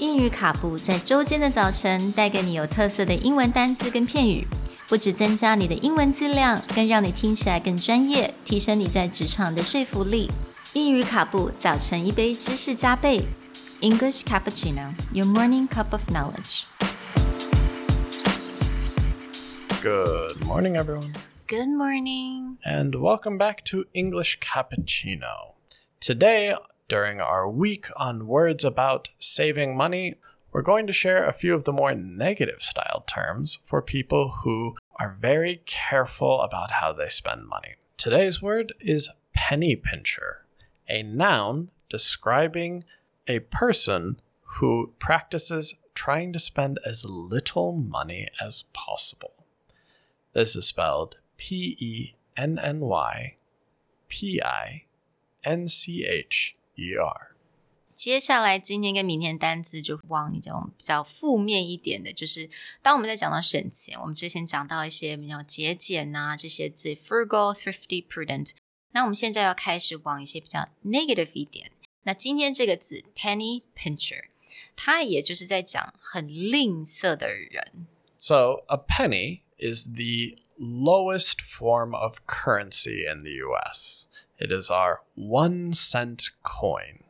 英语卡布在周间的早晨带给你有特色的英文单词跟片语，不止增加你的英文质量，更让你听起来更专业，提升你在职场的说服力。英语卡布早晨一杯知识加倍，English cappuccino, your morning cup of knowledge. Good morning, everyone, Good morning. and welcome back to English Cappuccino. Today, during our week on words about saving money, we're going to share a few of the more negative style terms for people who are very careful about how they spend money. Today's word is penny pincher, a noun describing a person who practices trying to spend as little money as possible. This is spelled P E N N Y P I N C H E R. 接下来今天跟明天单字就往你这种比较负面一点的，就是当我们在讲到省钱，我们之前讲到一些比较节俭呐、这些字，frugal、thrifty、prudent。那我们现在要开始往一些比较 negative 一点。那今天这个字 penny pincher，它也就是在讲很吝啬的人。 So, a penny is the lowest form of currency in the US. It is our one cent coin,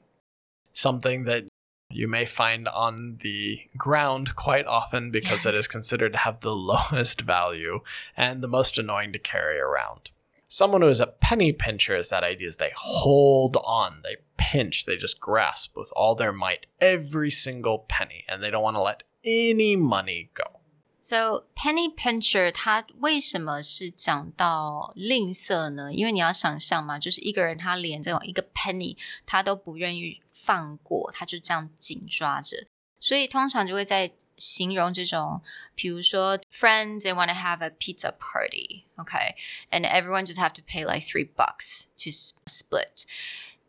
something that you may find on the ground quite often because it is considered to have the lowest value and the most annoying to carry around. Someone who is a penny pincher is that idea is they hold on, they pinch, they just grasp with all their might every single penny, and they don't want to let any money go. So penny pincher，它为什么是讲到吝啬呢？因为你要想象嘛，就是一个人他连这种一个 penny 他都不愿意放过，他就这样紧抓着，所以通常就会在形容这种，比如说 friends they want to have a pizza party，okay，and everyone just have to pay like three bucks to split。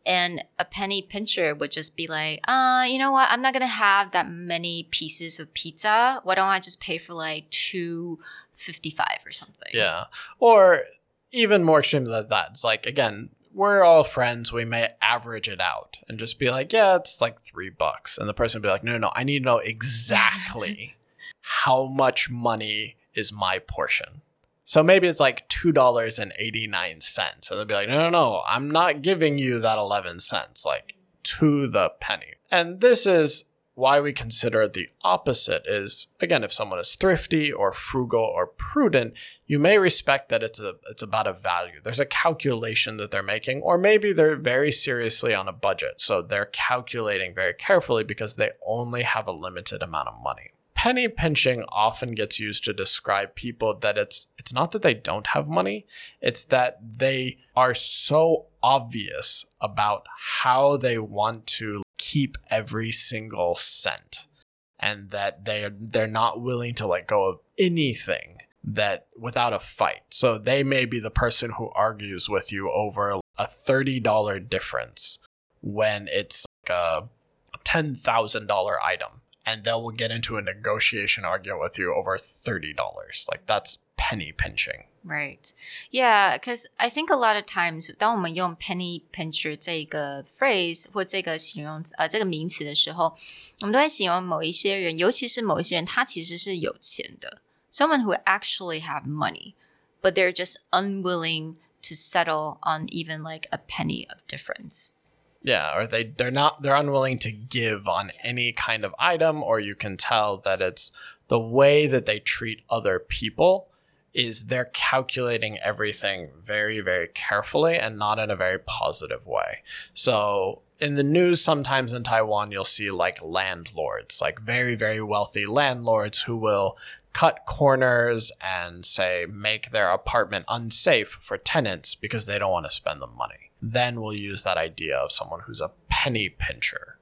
And a penny pincher would just be like, uh, you know what? I'm not gonna have that many pieces of pizza. Why don't I just pay for like two fifty five or something? Yeah. Or even more extreme than that. It's like, again, we're all friends. We may average it out and just be like, yeah, it's like three bucks. And the person would be like, no, no, no, I need to know exactly how much money is my portion. So maybe it's like $2.89. And they'll be like, no, no, no, I'm not giving you that 11 cents, like to the penny. And this is why we consider the opposite is again if someone is thrifty or frugal or prudent you may respect that it's a it's about a value there's a calculation that they're making or maybe they're very seriously on a budget so they're calculating very carefully because they only have a limited amount of money penny pinching often gets used to describe people that it's it's not that they don't have money it's that they are so obvious about how they want to keep every single cent. And that they are they're not willing to let go of anything that without a fight. So they may be the person who argues with you over a $30 difference when it's like a $10,000 item and they will get into a negotiation argument with you over $30 like that's penny pinching Right. Yeah, because I think a lot of times，当我们用 penny pincher 这个 phrase 或这个形容词呃这个名词的时候，我们都在形容某一些人，尤其是某一些人，他其实是有钱的，someone who actually have money, but they're just unwilling to settle on even like a penny of difference. Yeah, or they they're not they're unwilling to give on any kind of item or you can tell that it's the way that they treat other people is they're calculating everything very very carefully and not in a very positive way. So in the news sometimes in Taiwan you'll see like landlords, like very very wealthy landlords who will cut corners and say make their apartment unsafe for tenants because they don't want to spend the money. Then we'll use that idea of someone who's a penny pincher.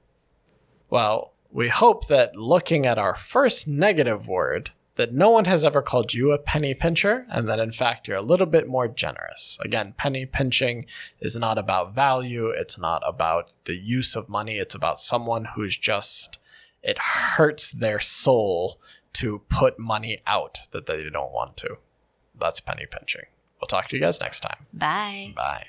Well, we hope that looking at our first negative word, that no one has ever called you a penny pincher, and that in fact you're a little bit more generous. Again, penny pinching is not about value, it's not about the use of money, it's about someone who's just, it hurts their soul to put money out that they don't want to. That's penny pinching. We'll talk to you guys next time. Bye. Bye.